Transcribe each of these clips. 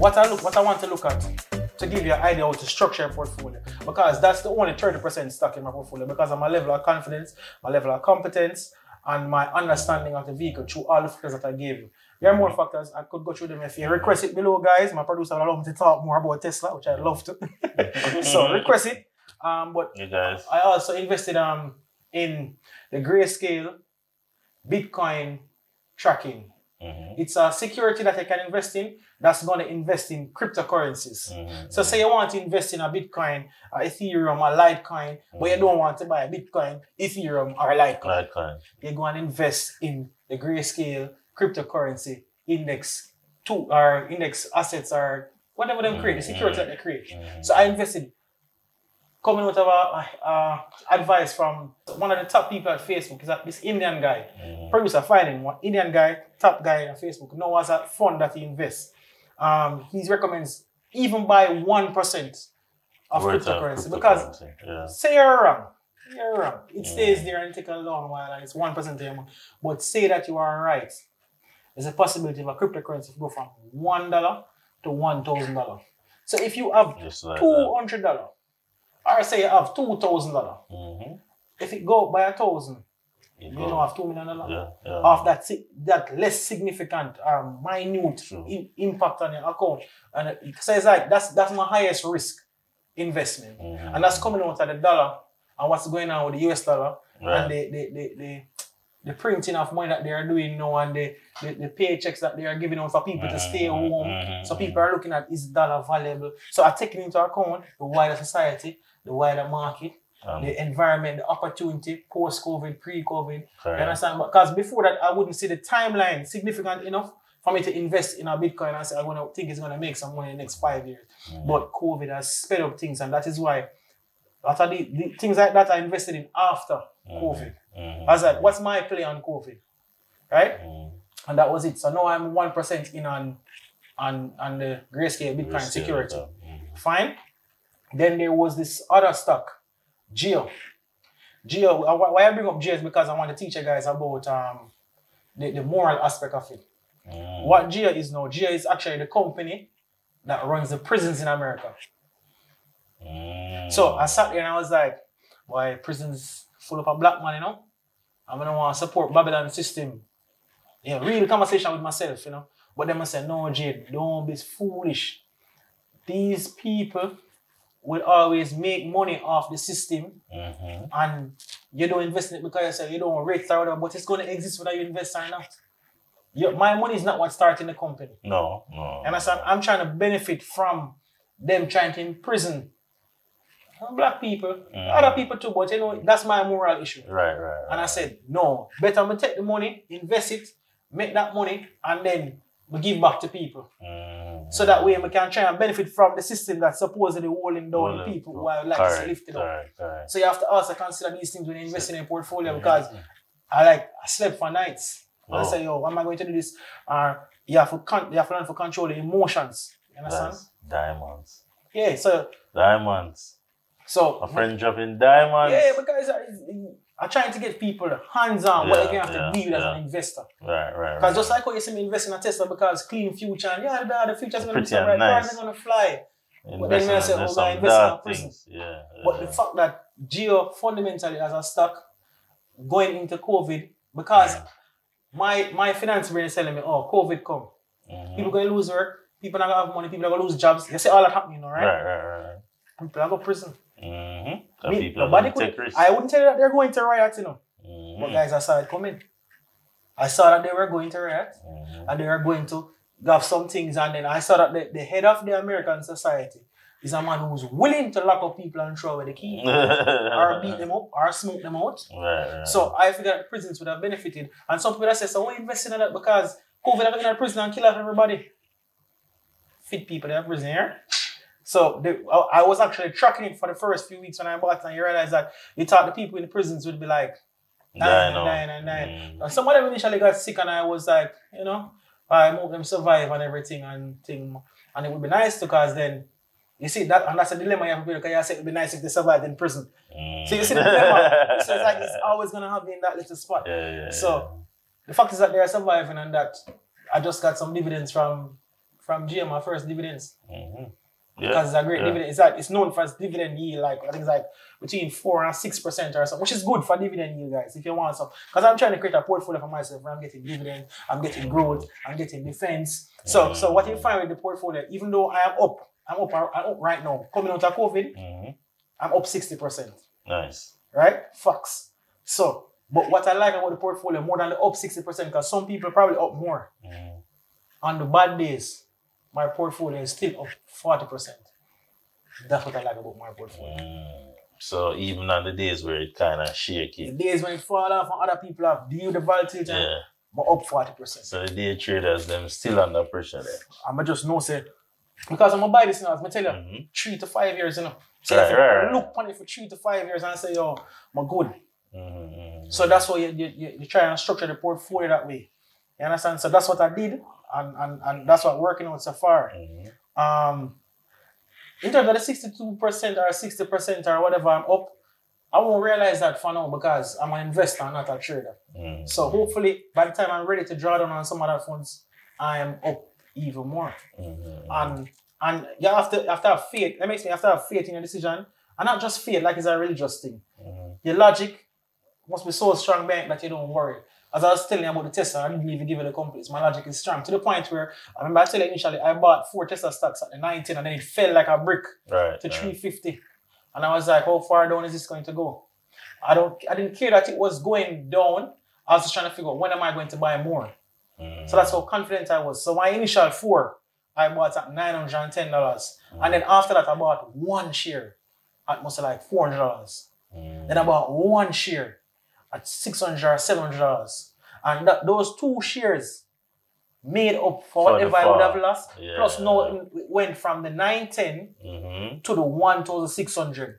what I look, what I want to look at to give you an idea how to structure your portfolio because that's the only 30% stuck in my portfolio because of my level of confidence, my level of competence, and my understanding of the vehicle through all the factors that I gave you. There are more factors. I could go through them if you request it below, guys. My producer will allow me to talk more about Tesla, which I'd love to. so request it. Um, but You guys. I also invested um in the grayscale Bitcoin tracking. Mhm. It's a security that I can invest in that's going to invest in cryptocurrencies. Mhm. So say you want to invest in a Bitcoin, a Ethereum, a Litecoin, but you don't want to buy a Bitcoin, Ethereum, or a Litecoin. Litecoin. You go and invest in the grayscale cryptocurrency index two or index assets or whatever them create, the security that they create. Mhm. So I invested coming out of a, a advice from one of the top people at Facebook is that this Indian guy, Mhm. producer finding one Indian guy, top guy on Facebook, knows a fund that he invests. Um, he recommends even buy one percent of Worth of cryptocurrency because yeah. say you're wrong. You're wrong. It stays there and take a long while and it's one percent of your money. But say that you are right. There's a possibility of a cryptocurrency to go from one dollar to one thousand dollar. So if you have Just like two that. Or say you have two thousand dollar, Mhm. if it go by a thousand, You go. don't have two million dollar. Yeah, yeah. Of that that less significant or minute True. im- impact on your account, and it, it's like that's that's my highest risk investment, Mhm. and that's coming out of the dollar and what's going on with the US dollar Right. and the the, the the the printing of money that they are doing now and the, the, the paychecks that they are giving out for people to stay Mhm, home. mhm, So people are looking at is dollar valuable. So I take into account the wider society, the wider market, Um, the environment, the opportunity, post-COVID, pre-COVID. You understand? Because before that, I wouldn't see the timeline significant enough for me to invest in a Bitcoin and say I want to think it's going to make some money in the next five years. Mhm. But COVID has sped up things, and that is why after the, the things like that I invested in after COVID. Mhm. I was like, what's my play on COVID? Right? Mhm. And that was it. So now I'm one percent in on on on the grayscale Bitcoin Risk security. it, mhm. Fine. Then there was this other stock, Geo. Geo. uh, Why I bring up Geo is because I want to teach you guys about um the, the moral aspect of it. Mhm. What Geo is now, Geo is actually the company that runs the prisons in America. Mhm. So I sat there and I was like, why prisons full of a black man, you know? I'm gonna want to support Babylon system. Yeah, real conversation with myself, you know. But then I said, no, Jade, don't be foolish. These people will always make money off the system Mhm. and you don't invest in it because you say you don't rate whatever, but it's gonna exist whether you invest or not. Your, my money is not what's starting the company. No, no. And I said, I'm trying to benefit from them trying to imprison black people, Mm. other people too, but you know, that's my moral issue. Right, right, right. And I said, no, better me take the money, invest it, make that money, and then we give back to people. Mhm. So that way we can try and benefit from the system that's supposedly holding down Well, people who are like correct, to lift it up. correct, correct. So you have to also consider these things when you invest in a portfolio Mhm. because I like I slept for nights. And I Oh. say, yo, am I going to do this? Uh, you have to con- you have to learn to control the emotions. You understand? That's diamonds. Yeah, so Diamonds. So A friend dropping diamonds. yeah, because I, I'm trying to get people hands on what Yeah, they're gonna have yeah, to deal as yeah. an investor. Right, right. Because right. just like how you see me invest in a Tesla because clean future and yeah, the, the future's gonna be Pretty so and bright, cars nice. are gonna fly. Investing but then when I say, oh, I invest in a things. Yeah. But the fact that Geo fundamentally as a stock going into COVID because my my finance brain is telling me, oh, COVID come. Mhm. People gonna lose work, people not gonna have money, people are gonna lose jobs. You see all that happening, all right? Right, right, right. People are go prison. Mm-hmm. So Me- people are nobody could- I wouldn't tell you that they're going to riot, you know. Mhm. But guys, I saw it coming. I saw that they were going to riot Mhm. and they were going to have some things, and then I saw that the, the head of the American society is a man who's willing to lock up people and throw away the key, or beat them up, or smoke them out. Right, right. So I figured that prisons would have benefited. And some people that say, so why investing in that? Because COVID have been in prison and kill off everybody. Fit people that prison here. So the, I was actually tracking it for the first few weeks when I bought it, and you realize that you thought the people in the prisons would be like dying and dying and dying. Mm. Some of them initially got sick, and I was like, you know, I hope them survive and everything and thing. And it would be nice to because then you see that, and that's a dilemma you have to because you say it would be nice if they survived in prison. Mm. So you see the dilemma. so it's like it's always gonna have you in that little spot. Yeah, yeah, So the fact is that they are surviving and that I just got some dividends from from GM, my first dividends. Mm-hmm. Yeah. Because it's a great yeah. dividend. It's like it's known for its dividend yield, like I think it's like between four and six percent or something, which is good for dividend yield, guys. If you want some, because I'm trying to create a portfolio for myself where I'm getting dividend, I'm getting growth, I'm getting defense. So, so what you find with the portfolio, even though I am up, I'm up, I'm up right now, coming out of COVID, Mhm. I'm up sixty percent, Nice. right? Facts. So, but what I like about the portfolio more than the up sixty percent, because some people probably up more. Mhm. On the bad days, my portfolio is still up forty percent. That's what I like about my portfolio. Mm. So even on the days where it kind of shaky. The days when it fall off and other people have deal the volatility, yeah. but up 40%. So the day traders them still under pressure there. I'm just know say, because I'm gonna buy this now, I'm going to tell you, Mhm. three to five years, you know. So Right, if right, right. look on it for three to five years and say, yo, I'm good. Mhm. So that's why you, you, you, you try and structure the portfolio that way. You understand? So that's what I did, and, and, and that's what working out Safari. far. Mhm. Um, in terms of the 62% or 60% or whatever I'm up, I won't realize that for now because I'm an investor, not a trader. Mhm. So hopefully, by the time I'm ready to draw down on some other funds, I am up even more. Mhm. And and you have to have to have faith. That makes me have to have faith in your decision, and not just faith like it's a religious thing. Mhm. Your logic must be so strong, man, that you don't worry. As I was telling you about the Tesla, I didn't even give it a complete. My logic is strong to the point where I remember I you initially I bought four Tesla stocks at the 19 and then it fell like a brick Right. to right. 350. And I was like, how far down is this going to go? I don't I didn't care that it was going down. I was just trying to figure out when am I going to buy more. Mhm. So that's how confident I was. So my initial four, I bought at nine hundred and ten dollars, and then after that I bought one share at most like four hundred dollars. Mhm. Then I bought one share at six hundred or seven hundred dollars, and that, those two shares made up for whatever I would have lost. Yeah. Plus, no, it went from the nine ten Mhm. to the one thousand six hundred.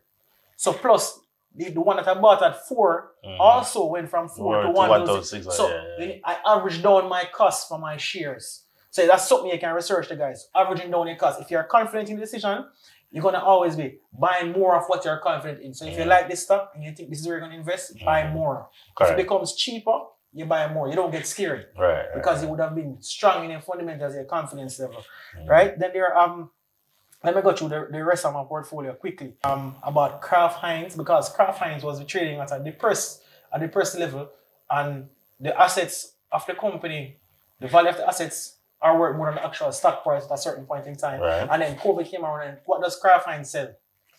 So plus the, the one that I bought at 4 Mhm. also went from four Four to to one thousand 1,600, So yeah, yeah. I averaged down my cost for my shares. So that's something you can research, the guys. Averaging down your cost. If you're confident in the decision, you're gonna always be buying more of what you're confident in. So if you like this stock and you think this is where you're gonna invest, buy Mhm. more. If it becomes cheaper, you buy more. You don't get scared Right. right. because you would have been strong in your fundamentals, your confidence level, Mhm. right? Then there, um, let me go through the, the rest of my portfolio quickly. Um, about Kraft Heinz because Kraft Heinz was trading at a depressed, a depressed level, and the assets of the company, the value of the assets are worth more than the actual stock price at a certain point in time. Right. And then COVID came around, and what does Kraft Heinz sell?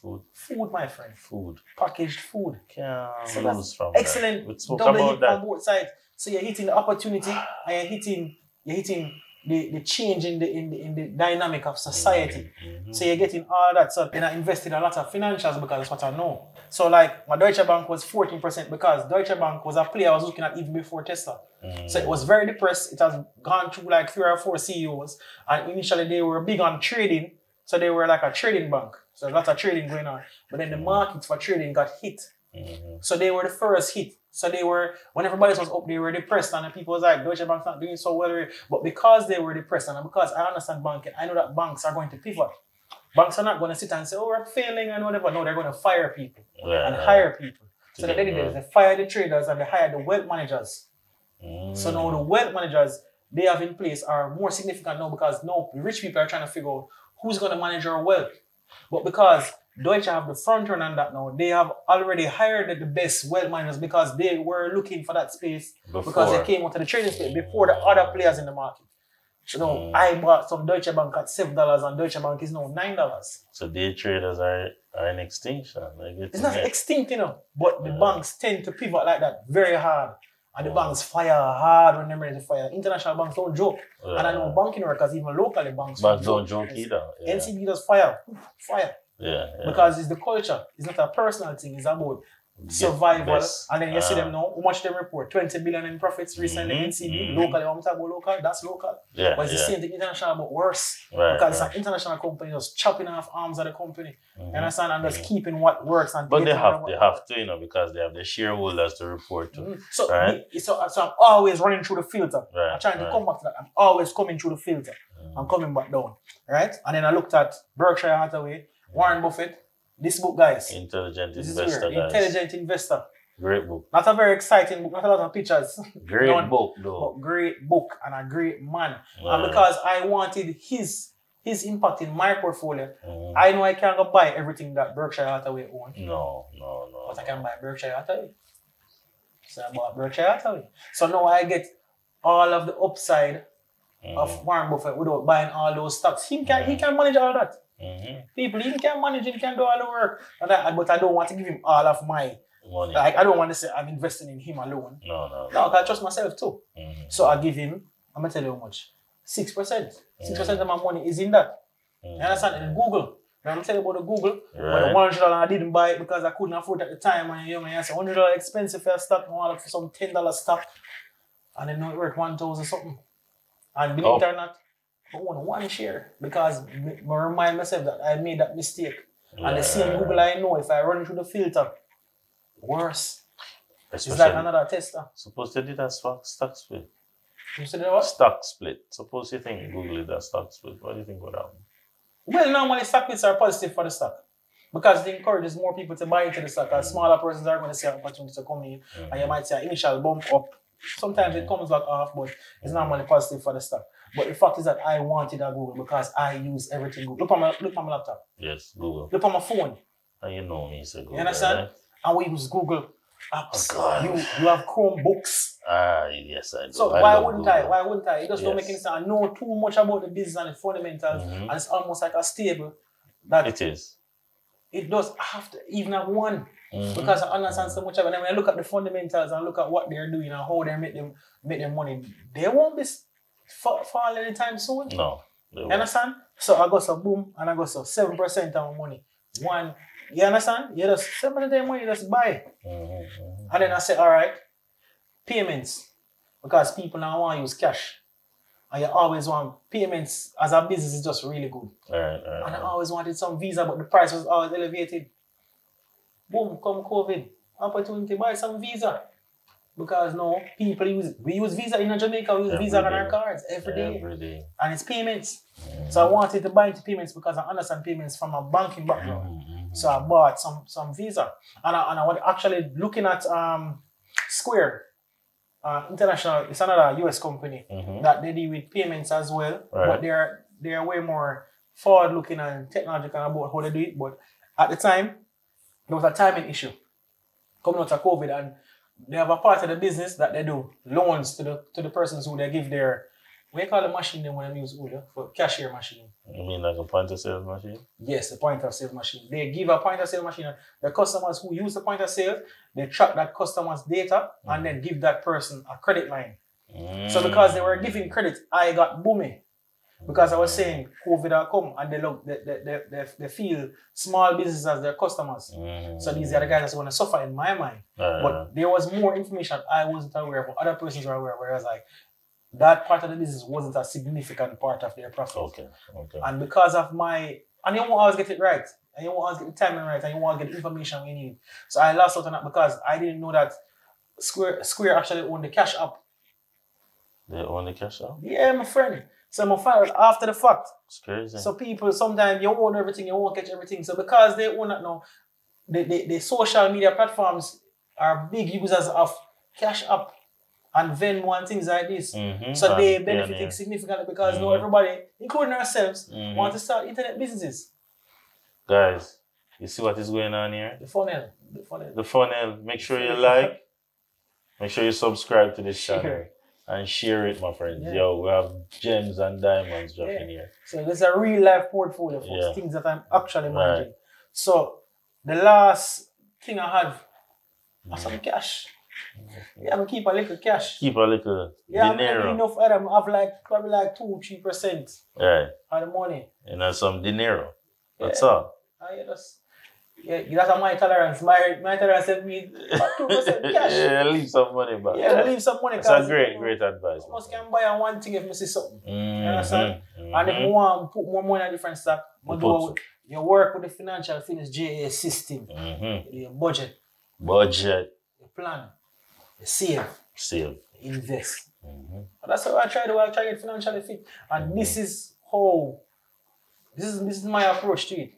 Food. Food, my friend, Food. packaged food. Can't So that's from excellent. that. We spoke double about hit that. on both sides. So you're hitting the opportunity and you're hitting you're hitting the, the change in the in the in the dynamic of society. Mhm. So you're getting all that. So then I invested a lot of financials because that's what I know. So like my Deutsche Bank was 14% because Deutsche Bank was a player I was looking at even before Tesla. Mhm. So it was very depressed. It has gone through like three or four CEOs. And initially they were big on trading. So they were like a trading bank. So a lot of trading going on. But then the market for trading got hit. Mhm. So they were the first hit. So they were when everybody was up, they were depressed, and the people was like, Deutsche Bank's not doing so well. But because they were depressed, and because I understand banking, I know that banks are going to pivot. Banks are not going to sit and say, "Oh, we're failing" and whatever. No, they're going to fire people Yeah, and hire people. So To that they did is they fired the traders and they hired the wealth managers. So now Mm. the wealth managers they have in place are more significant now because now the rich people are trying to figure out who's going to manage our wealth. But because Deutsche have the front run on that now, they have already hired the best wealth miners because they were looking for that space because they came onto the trading space before the other players in the market. So now Mm. I bought some Deutsche Bank at seven dollars and Deutsche Bank is now nine dollars. So day traders are, are in extinction. Like it's It's not net. extinct, you know, but the Yeah. banks tend to pivot like that very hard. And the Mm. banks fire hard when they're ready to fire. International banks don't joke. Yeah. And I know banking workers, even locally, banks Banks don't joke either. Yeah. NCB does fire, fire. Yeah, yeah. Because it's the culture. It's not a personal thing. It's about Get survival. best. And then you see Ah. them now. How much they report? 20 billion in profits recently. Mhm, NCB, mhm. locally. I'm talking about local. That's local. Yeah, But it's the same thing international, but worse. Right, because right. it's an international company just chopping off arms of the company. Mhm. You understand? And just Mhm. keeping what works. And But they have they have to, you know, because they have the shareholders to report to. Mhm. So, Right. me- so, so I'm always running through the filter. I'm trying to come back to that. I'm always coming through the filter. I'm coming back down. Right? And then I looked at Berkshire Hathaway, Warren Buffett. This book, guys. Intelligent This is investor, weird. guys. Intelligent investor. Great book. Not a very exciting book, not a lot of pictures. Great None. book though. but great book and a great man. Yeah. And because I wanted his his impact in my portfolio, Mhm. I know I can't go buy everything that Berkshire Hathaway owns, No, no, no. but I can buy Berkshire Hathaway. So I bought Berkshire Hathaway. So now I get all of the upside Mhm. of Warren Buffett without buying all those stocks. He can he can manage all that. Mhm. People, he can manage, he can do all the work. I, but I don't want to give him all of my Money. like I don't want to say I'm investing in him alone. no, no. No, 'cause I trust myself too. Mhm. So I give him, I'm gonna tell you how much. Six percent. Six percent of my money is in that. Mhm. You understand? In Google. Now I'm gonna tell you about the Google. But the one hundred dollar I didn't buy it because I couldn't afford it at the time. And you know, I said hundred dollar expensive for a stock, I for some ten dollar stock. And then it worth one thousand something. And believe it Oh. or not, I own one share because me remind myself that I made that mistake. And the same. Google I know if I run through the filter, worse. Especially, It's like another Tesla. Suppose they did a stock, stock split. You that what? Stock split. Suppose you think Google did a stock split. What do you think about that? Well, normally stock splits are positive for the stock because it encourages more people to buy into the stock. As smaller persons are going to see an opportunity to come in, and you mm. might see an initial bump up. Sometimes it comes back off, but it's normally positive for the stock. But the fact is that I wanted a Google because I use everything Google. Look on my look on my laptop. Yes, Google. Look on my phone. And you know me, so Google. You understand? right? And we use Google apps. Oh, God. You you have Chromebooks. Ah, yes, I do. So I why wouldn't I? Why wouldn't I? It just don't make any sense. I know too much about the business and the fundamentals, Mhm. and it's almost like a stable that It is. it does have to even have one. Mhm. because I understand so much of it. And then when I look at the fundamentals and look at what they're doing and how they make them make their money, they won't be fall anytime soon. No. You understand? So I got some boom and I got some seven percent of my money. One, you understand? You just seven percent of your money, you just buy. Mhm, mhm. And then I said, all right, payments. Because people now want to use cash. And you always want payments as a business is just really good. All right, all right. And I always wanted some visa, but the price was always elevated. Boom, come COVID. Opportunity buy some visa. Because no, people use we use visa in Jamaica, we use Every visa on day. our cards every day. Every day. And it's payments. So I wanted to buy into payments because I understand payments from a banking background. Mhm, mhm. So I bought some some visa. And I, and I was actually looking at um Square, uh, international, it's another US company Mhm. that they deal with payments as well, Right. but they're they're way more forward looking and technological about how they do it. But at the time, there was a timing issue coming out of COVID, and they have a part of the business that they do loans to the to the persons who they give their we call the machine they want to use Ula for cashier machine. You mean like a point of sale machine? Yes, the point of sale machine. They give a point of sale machine. The customers who use the point of sale, they track that customer's data and mm. then give that person a credit line. So mm. because they were giving credit, I got booming. Because I was saying COVID had come and they look they, they, they, they, they feel small businesses as their customers. Mhm. So these are the guys that's to suffer in my mind. Alright. But there was more information I wasn't aware of, other persons were aware, whereas like that part of the business wasn't a significant part of their profit. okay, okay. And because of my, and you won't always get it right, and you won't always get the timing right, and you won't get the information we need. So I lost out on that because I didn't know that Square Square actually owned the Cash App. They own the cash out? Yeah, my friend. So I'm find out after the fact. It's crazy. So people sometimes you own everything, you won't catch everything. So because they own that now, the, the, the social media platforms are big users of Cash App and Venmo and things like this. Mhm. So they benefiting Payoneer. significantly because now Mhm. everybody, including ourselves, Mhm. want to start internet businesses. Guys, you see what is going on here? The funnel. The funnel. The funnel. Make sure you like. Make sure you subscribe to this channel Share. And share it, my friends. Yeah. Yo, we have gems and diamonds dropping here. So this is a real life portfolio, folks. Yeah. Things that I'm actually Right. managing. So the last thing I had was some mm. cash. Yeah, I'm keep a little cash. Keep a little yeah, I'm dinero. enough of them. I have like probably like two, three percent Right. of the money. You know, some dinero. That's Yeah. all. Ah, I just yeah, that's my tolerance. My my tolerance said me two percent cash. yeah, leave some money back. Yeah, leave some money. That's a 'cause, great, you know, great advice. Almost can buy on one thing if I see something. Mm-hmm. understand? And if you want to put more money in a different stock, You you, do, you work with the financial fitness JA system, hmm your budget, Budget, your plan, you save, save. you invest. hmm that's how I try to I try to get financially fit. And this is how this is this is my approach to it.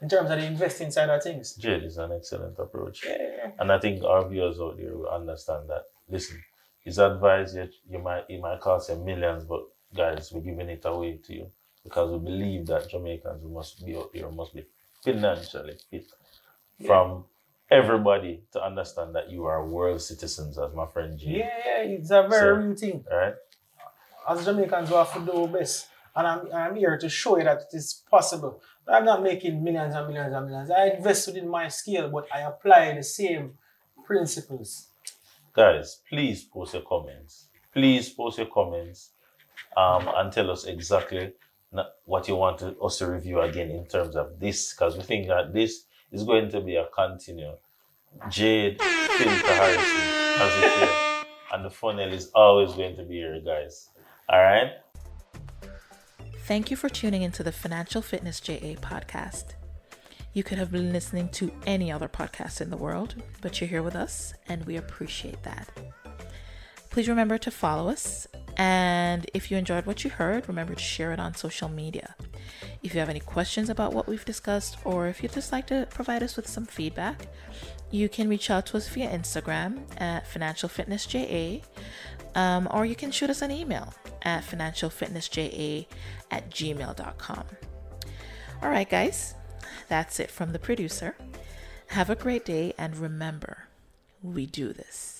In terms of the investing side of things. Jade is an excellent approach. Yeah. And I think our viewers out there will understand that. Listen, his advice you, you might it might cost you millions, but guys, we're giving it away to you because we believe that Jamaicans must be out here must be financially fit from everybody to understand that you are world citizens, as my friend Jay. Yeah, yeah, it's a very So- real thing. Right. As Jamaicans, we have to do our best. And I'm, I'm here to show you that it is possible. I'm not making millions and millions and millions. I invest within my skill, but I apply the same principles. Guys, please post your comments. Please post your comments um, and tell us exactly what you want us to review again in terms of this, because we think that this is going to be a continual. Jade, Harrison, as it here. And the funnel is always going to be here, guys. All right? Thank you for tuning into the Financial Fitness JA podcast. You could have been listening to any other podcast in the world, but you're here with us, and we appreciate that. Please remember to follow us, and if you enjoyed what you heard, remember to share it on social media. If you have any questions about what we've discussed, or if you'd just like to provide us with some feedback, you can reach out to us via Instagram at Financial Fitness JA, um, or you can shoot us an email at financialfitnessja at gmail.com. All right, guys, that's it from the producer. Have a great day, and remember, we do this.